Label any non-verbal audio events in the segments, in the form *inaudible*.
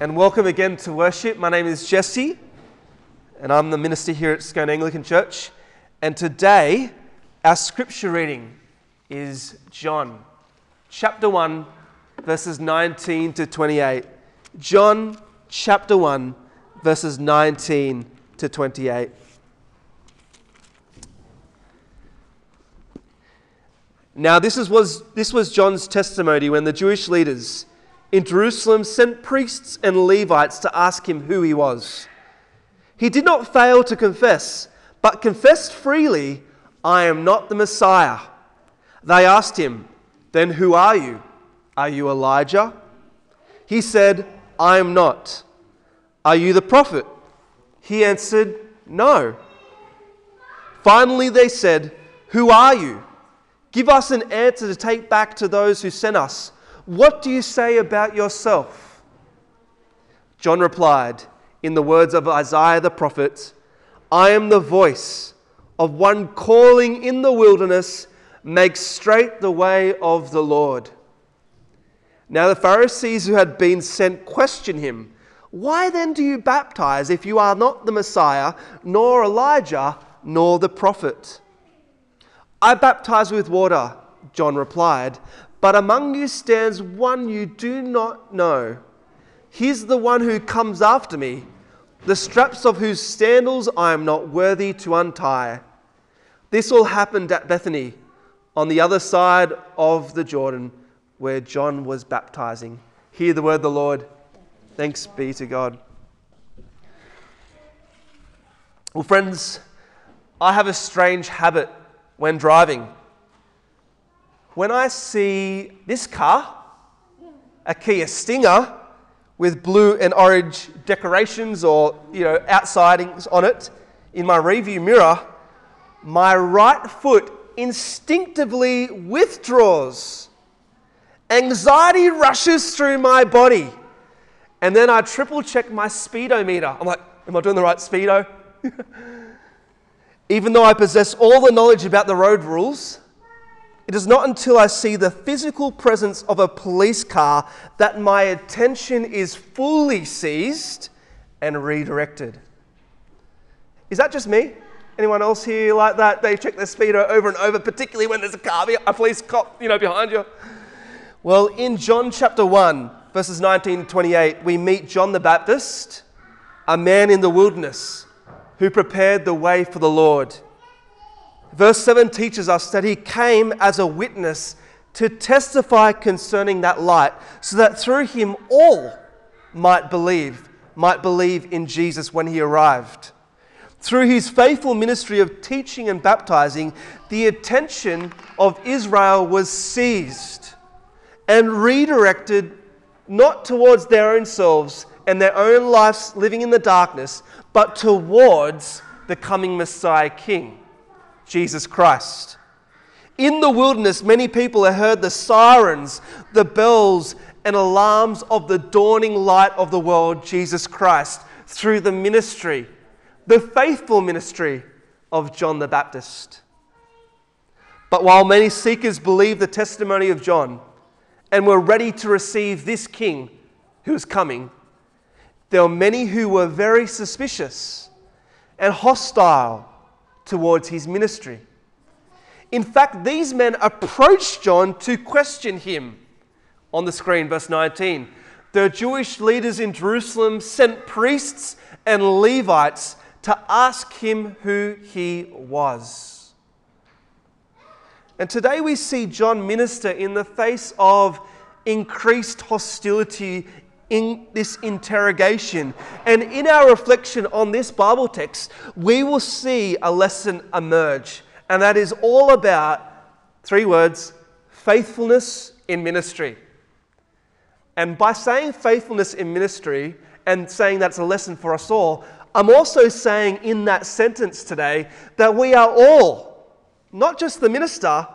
and welcome again to worship. My name is Jesse, and I'm the minister here at Scone Anglican Church. And today, our scripture reading is John chapter 1, verses 19 to 28. John chapter 1, verses 19 to 28. Now, this, is, was, this was John's testimony when the Jewish leaders in Jerusalem sent priests and Levites to ask him who he was. He did not fail to confess, but confessed freely, I am not the Messiah. They asked him, Then who are you? Are you Elijah? He said, I am not. Are you the prophet? He answered, No. Finally, they said, Who are you? Give us an answer to take back to those who sent us. What do you say about yourself? John replied, in the words of Isaiah the prophet, I am the voice of one calling in the wilderness, make straight the way of the Lord. Now the Pharisees who had been sent questioned him, Why then do you baptize if you are not the Messiah, nor Elijah, nor the prophet? I baptize with water, John replied, but among you stands one you do not know. He's the one who comes after me, the straps of whose sandals I am not worthy to untie. This all happened at Bethany, on the other side of the Jordan, where John was baptizing. Hear the word of the Lord. Thanks be to God. Well, friends, I have a strange habit when driving. When I see this car, a Kia Stinger with blue and orange decorations or you know outsidings on it in my rearview mirror, my right foot instinctively withdraws. Anxiety rushes through my body. And then I triple check my speedometer. I'm like, am I doing the right speedo? *laughs* Even though I possess all the knowledge about the road rules, it is not until I see the physical presence of a police car that my attention is fully seized and redirected. Is that just me? Anyone else here like that? They check their speedo over and over, particularly when there's a car, a police cop, you know, behind you. Well, in John chapter 1, verses 19 to 28, we meet John the Baptist, a man in the wilderness who prepared the way for the Lord. Verse 7 teaches us that he came as a witness to testify concerning that light, so that through him all might believe, might believe in Jesus when he arrived. Through his faithful ministry of teaching and baptizing, the attention of Israel was seized and redirected not towards their own selves and their own lives living in the darkness, but towards the coming Messiah King, Jesus Christ. In the wilderness, many people have heard the sirens, the bells, and alarms of the dawning light of the world, Jesus Christ, through the ministry, the faithful ministry of John the Baptist. But while many seekers believed the testimony of John and were ready to receive this king who is coming, there were many who were very suspicious and hostile towards his ministry. In fact, these men approached John to question him. On the screen, verse 19. The Jewish leaders in Jerusalem sent priests and Levites to ask him who he was. And today we see John minister in the face of increased hostility in this interrogation. And in our reflection on this Bible text, we will see a lesson emerge. And that is all about three words faithfulness in ministry. And by saying faithfulness in ministry and saying that's a lesson for us all, I'm also saying in that sentence today that we are all, not just the minister,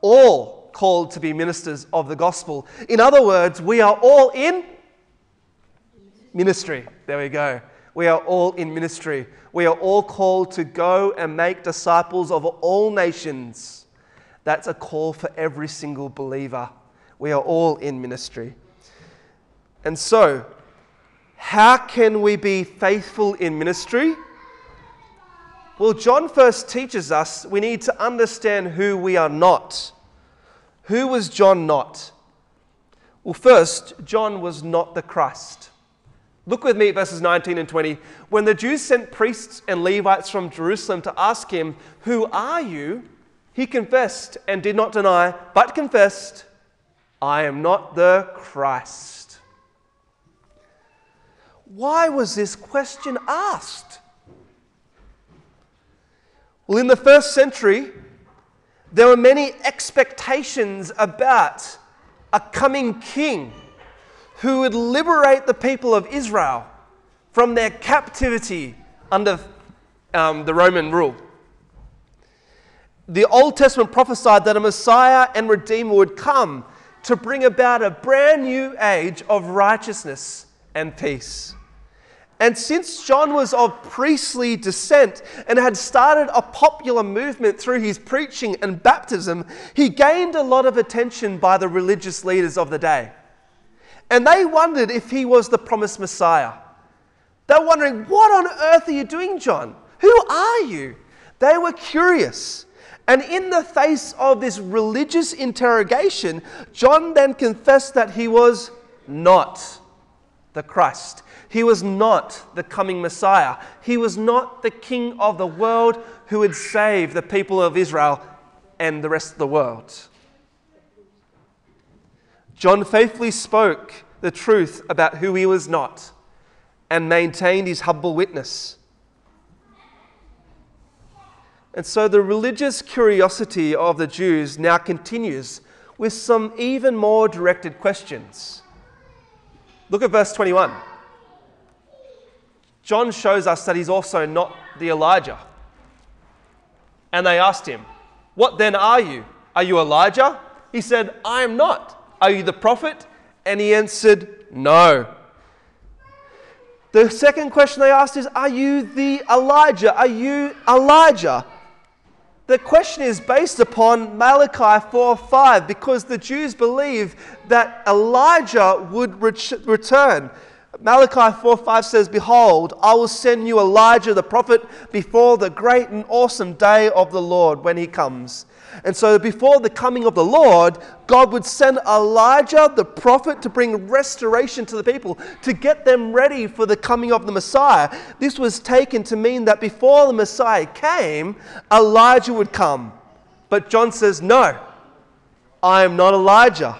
all called to be ministers of the gospel. In other words, we are all in Ministry. There we go. We are all in ministry. We are all called to go and make disciples of all nations. That's a call for every single believer. We are all in ministry. And so, How can we be faithful in ministry? Well, John first teaches us we need to understand who we are not. Who was John not? Well, first, John was not the Christ. Look with me at verses 19 and 20. When the Jews sent priests and Levites from Jerusalem to ask him, Who are you? he confessed and did not deny, but confessed, I am not the Christ. Why was this question asked? Well, in the first century, there were many expectations about a coming king who would liberate the people of Israel from their captivity under um, the Roman rule. The Old Testament prophesied that a Messiah and Redeemer would come to bring about a brand new age of righteousness and peace. And since John was of priestly descent and had started a popular movement through his preaching and baptism, he gained a lot of attention by the religious leaders of the day. And they wondered if he was the promised Messiah. They're wondering, What on earth are you doing, John? Who are you? They were curious. And in the face of this religious interrogation, John then confessed that he was not the Christ. He was not the coming Messiah. He was not the King of the world who would save the people of Israel and the rest of the world. John faithfully spoke the truth about who he was not and maintained his humble witness. And so the religious curiosity of the Jews now continues with some even more directed questions. Look at verse 21. John shows us that he's also not the Elijah. And they asked him, What then are you? Are you Elijah? He said, I am not. Are you the prophet? And he answered, No. The second question they asked is, Are you the Elijah? Are you Elijah? The question is based upon Malachi 4 5 because the Jews believe that Elijah would return. Malachi 4 5 says, Behold, I will send you Elijah the prophet before the great and awesome day of the Lord when he comes. And so, before the coming of the Lord, God would send Elijah the prophet to bring restoration to the people, to get them ready for the coming of the Messiah. This was taken to mean that before the Messiah came, Elijah would come. But John says, No, I am not Elijah.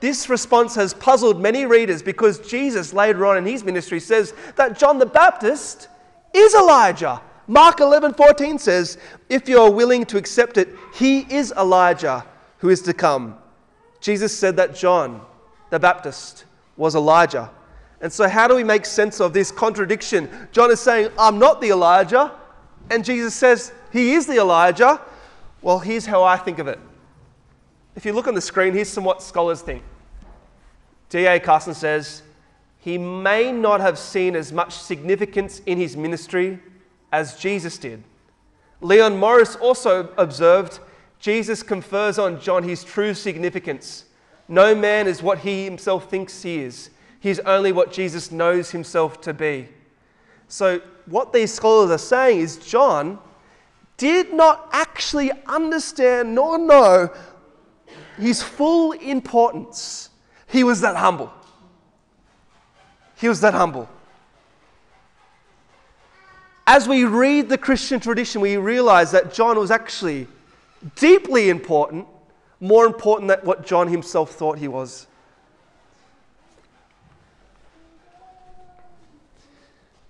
This response has puzzled many readers because Jesus, later on in his ministry, says that John the Baptist is Elijah. Mark 11 14 says, If you are willing to accept it, he is Elijah who is to come. Jesus said that John the Baptist was Elijah. And so, how do we make sense of this contradiction? John is saying, I'm not the Elijah. And Jesus says, He is the Elijah. Well, here's how I think of it. If you look on the screen, here's some what scholars think. D.A. Carson says, he may not have seen as much significance in his ministry as Jesus did. Leon Morris also observed Jesus confers on John his true significance. No man is what he himself thinks he is, he is only what Jesus knows himself to be. So, what these scholars are saying is John did not actually understand nor know his full importance he was that humble. He was that humble. As we read the Christian tradition, we realize that John was actually deeply important, more important than what John himself thought he was.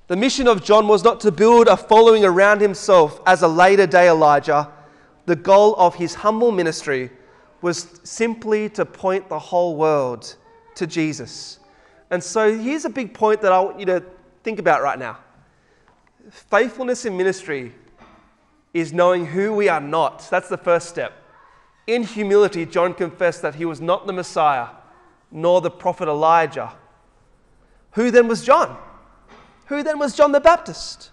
The mission of John was not to build a following around himself as a later day Elijah. The goal of his humble ministry was simply to point the whole world to Jesus. And so here's a big point that I want you to think about right now. Faithfulness in ministry is knowing who we are not. That's the first step. In humility, John confessed that he was not the Messiah, nor the prophet Elijah. Who then was John? Who then was John the Baptist?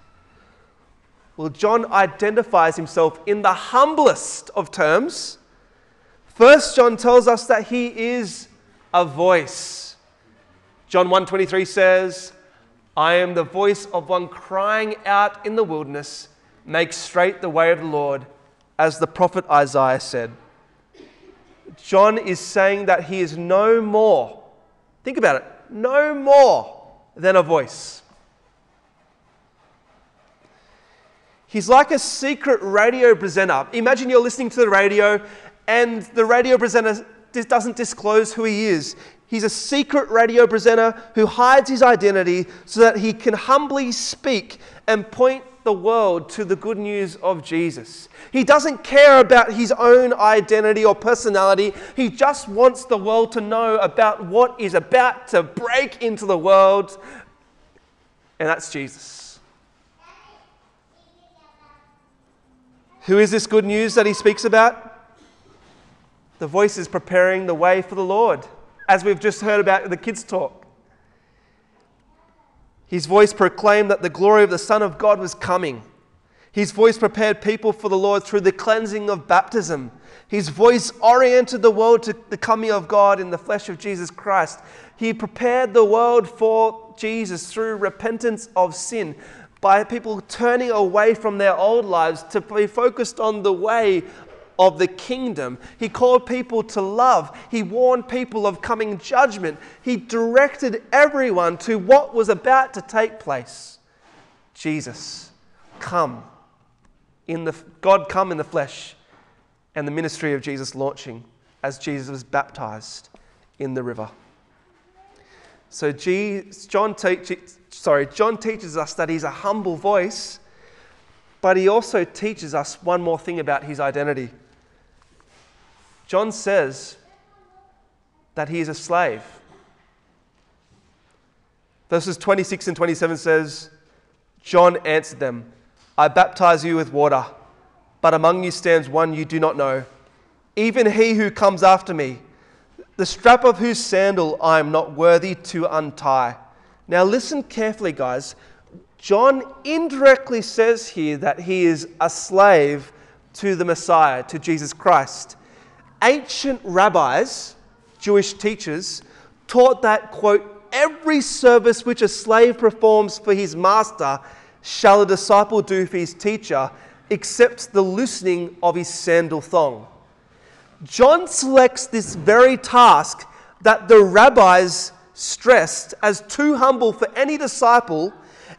Well, John identifies himself in the humblest of terms First John tells us that he is a voice. John 1:23 says, I am the voice of one crying out in the wilderness, make straight the way of the Lord, as the prophet Isaiah said. John is saying that he is no more, think about it, no more than a voice. He's like a secret radio presenter. Imagine you're listening to the radio and the radio presenter doesn't disclose who he is. He's a secret radio presenter who hides his identity so that he can humbly speak and point the world to the good news of Jesus. He doesn't care about his own identity or personality. He just wants the world to know about what is about to break into the world, and that's Jesus. Who is this good news that he speaks about? The voice is preparing the way for the Lord, as we've just heard about the kids' talk. His voice proclaimed that the glory of the Son of God was coming. His voice prepared people for the Lord through the cleansing of baptism. His voice oriented the world to the coming of God in the flesh of Jesus Christ. He prepared the world for Jesus through repentance of sin by people turning away from their old lives to be focused on the way of the kingdom. He called people to love. He warned people of coming judgment. He directed everyone to what was about to take place. Jesus, come in the God come in the flesh and the ministry of Jesus launching as Jesus was baptized in the river. So John, teaches, sorry, John teaches us that he's a humble voice, but he also teaches us one more thing about his identity. John says that he is a slave. Verses 26 and 27 says, John answered them, I baptize you with water, but among you stands one you do not know, even he who comes after me, the strap of whose sandal I am not worthy to untie. Now, listen carefully, guys. John indirectly says here that he is a slave to the Messiah, to Jesus Christ ancient rabbis, Jewish teachers, taught that, quote, every service which a slave performs for his master shall a disciple do for his teacher, except the loosening of his sandal thong. John selects this very task that the rabbis stressed as too humble for any disciple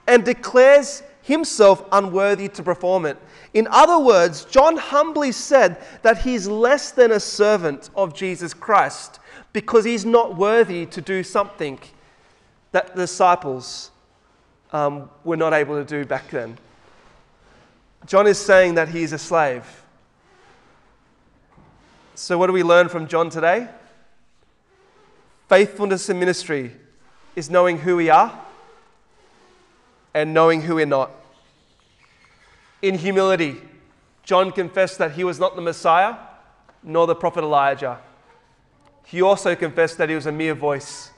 and declares himself unworthy to perform it. In other words, John humbly said that he's less than a servant of Jesus Christ because he's not worthy to do something that the disciples um, were not able to do back then. John is saying that he is a slave. So, what do we learn from John today? Faithfulness in ministry is knowing who we are and knowing who we're not. In humility, John confessed that he was not the Messiah nor the prophet Elijah. He also confessed that he was a mere voice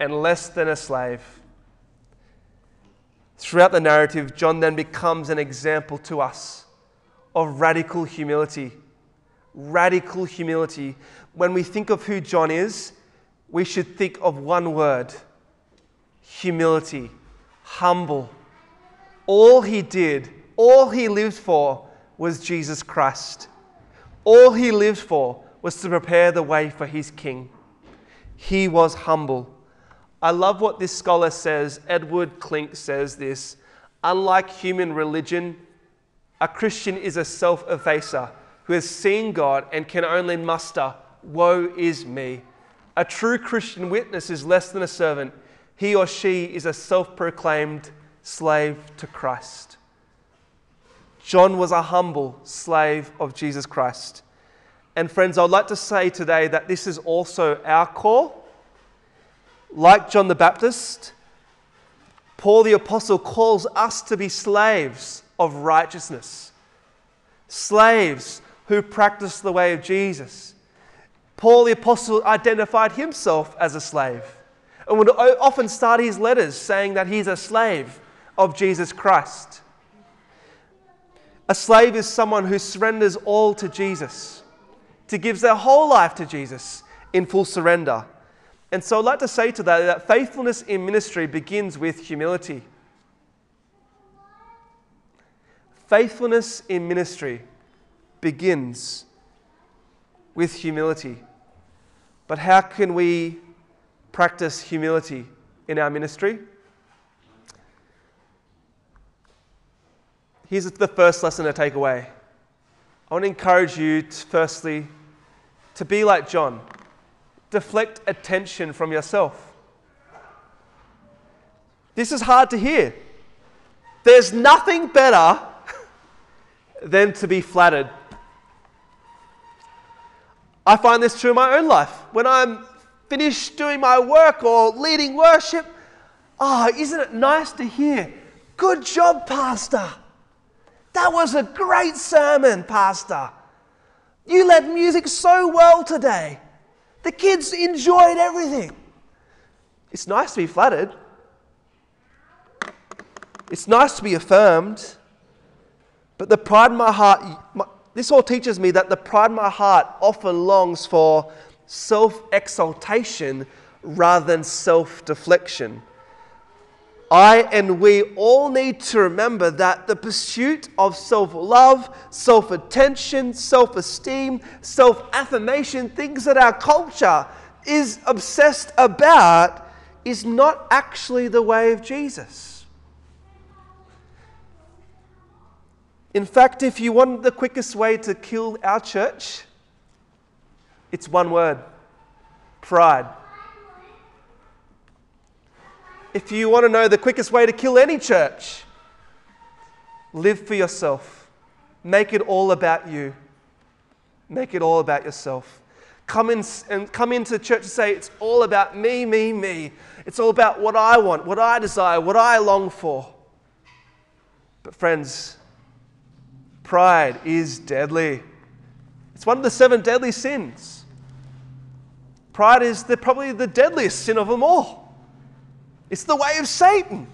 and less than a slave. Throughout the narrative, John then becomes an example to us of radical humility. Radical humility. When we think of who John is, we should think of one word humility, humble. All he did all he lived for was Jesus Christ. All he lived for was to prepare the way for his king. He was humble. I love what this scholar says. Edward Klink says this. Unlike human religion, a Christian is a self effacer who has seen God and can only muster, Woe is me. A true Christian witness is less than a servant. He or she is a self proclaimed slave to Christ. John was a humble slave of Jesus Christ. And friends, I'd like to say today that this is also our call. Like John the Baptist, Paul the Apostle calls us to be slaves of righteousness, slaves who practice the way of Jesus. Paul the Apostle identified himself as a slave and would often start his letters saying that he's a slave of Jesus Christ. A slave is someone who surrenders all to Jesus, to gives their whole life to Jesus in full surrender. And so I'd like to say today that faithfulness in ministry begins with humility. Faithfulness in ministry begins with humility. But how can we practice humility in our ministry? Here's the first lesson to take away. I want to encourage you, to, firstly, to be like John. Deflect attention from yourself. This is hard to hear. There's nothing better *laughs* than to be flattered. I find this true in my own life. When I'm finished doing my work or leading worship, oh, isn't it nice to hear? Good job, Pastor. That was a great sermon, Pastor. You led music so well today. The kids enjoyed everything. It's nice to be flattered. It's nice to be affirmed. But the pride in my heart, my, this all teaches me that the pride in my heart often longs for self exaltation rather than self deflection. I and we all need to remember that the pursuit of self love, self attention, self esteem, self affirmation, things that our culture is obsessed about, is not actually the way of Jesus. In fact, if you want the quickest way to kill our church, it's one word pride. If you want to know the quickest way to kill any church, live for yourself. Make it all about you. Make it all about yourself. Come in and come into church and say, It's all about me, me, me. It's all about what I want, what I desire, what I long for. But, friends, pride is deadly. It's one of the seven deadly sins. Pride is the, probably the deadliest sin of them all. It's the way of Satan,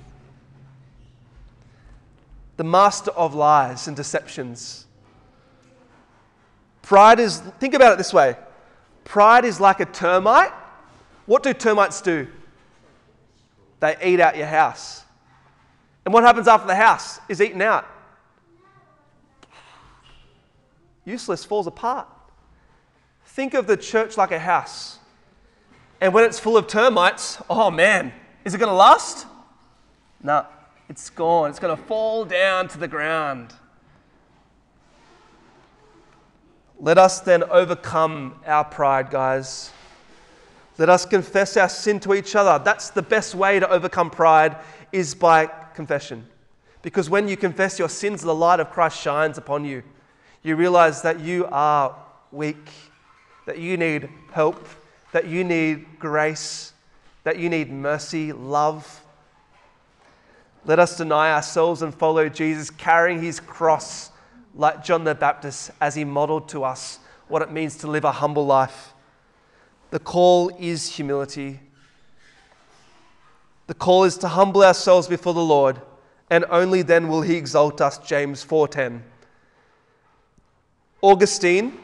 the master of lies and deceptions. Pride is, think about it this way pride is like a termite. What do termites do? They eat out your house. And what happens after the house is eaten out? Useless, falls apart. Think of the church like a house. And when it's full of termites, oh man, is it going to last? No, it's gone. It's going to fall down to the ground. Let us then overcome our pride, guys. Let us confess our sin to each other. That's the best way to overcome pride is by confession. Because when you confess your sins, the light of Christ shines upon you. You realize that you are weak, that you need help, that you need grace, that you need mercy, love. Let us deny ourselves and follow Jesus, carrying his cross like John the Baptist as he modeled to us what it means to live a humble life. The call is humility. The call is to humble ourselves before the Lord, and only then will he exalt us, James 4:10. Augustine,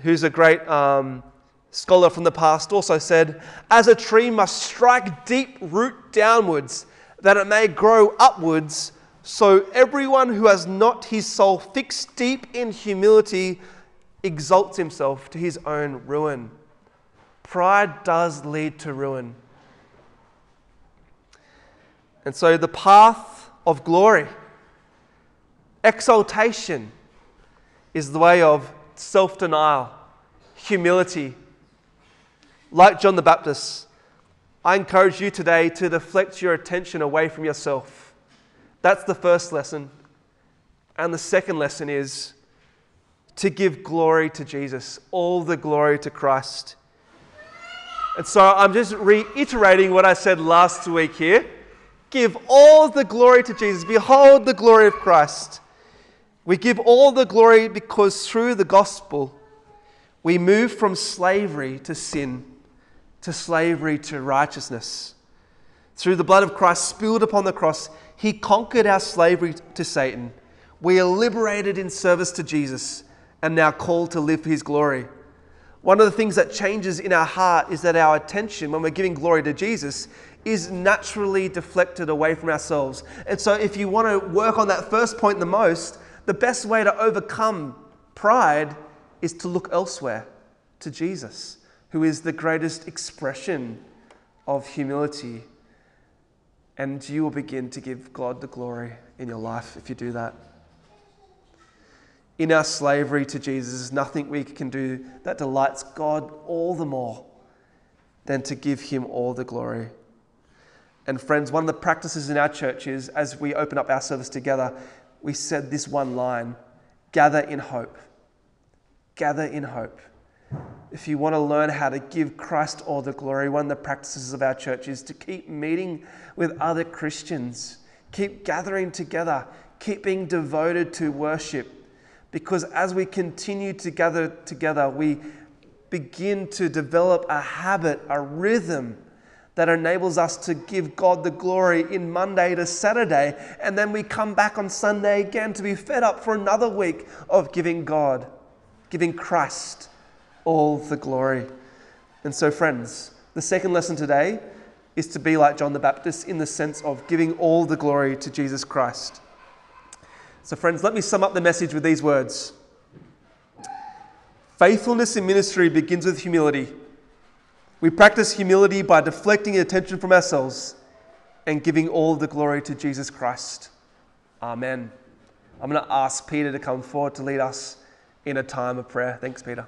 who's a great um, scholar from the past also said, As a tree must strike deep root downwards, that it may grow upwards, so everyone who has not his soul fixed deep in humility exalts himself to his own ruin. Pride does lead to ruin. And so the path of glory, exaltation, is the way of self denial, humility, like John the Baptist, I encourage you today to deflect your attention away from yourself. That's the first lesson. And the second lesson is to give glory to Jesus, all the glory to Christ. And so I'm just reiterating what I said last week here. Give all the glory to Jesus. Behold the glory of Christ. We give all the glory because through the gospel, we move from slavery to sin to slavery to righteousness. Through the blood of Christ spilled upon the cross, he conquered our slavery to Satan. We are liberated in service to Jesus and now called to live for his glory. One of the things that changes in our heart is that our attention, when we're giving glory to Jesus, is naturally deflected away from ourselves. And so, if you want to work on that first point the most, the best way to overcome pride is to look elsewhere to Jesus, who is the greatest expression of humility. And you will begin to give God the glory in your life if you do that. In our slavery to Jesus, nothing we can do that delights God all the more than to give Him all the glory. And, friends, one of the practices in our church is as we open up our service together, we said this one line gather in hope. Gather in hope. If you want to learn how to give Christ all the glory, one of the practices of our church is to keep meeting with other Christians, keep gathering together, keep being devoted to worship because as we continue to gather together, we begin to develop a habit, a rhythm that enables us to give God the glory in Monday to Saturday. And then we come back on Sunday again to be fed up for another week of giving God, giving Christ all the glory. And so, friends, the second lesson today is to be like John the Baptist in the sense of giving all the glory to Jesus Christ. So, friends, let me sum up the message with these words Faithfulness in ministry begins with humility. We practice humility by deflecting attention from ourselves and giving all the glory to Jesus Christ. Amen. I'm going to ask Peter to come forward to lead us in a time of prayer. Thanks, Peter.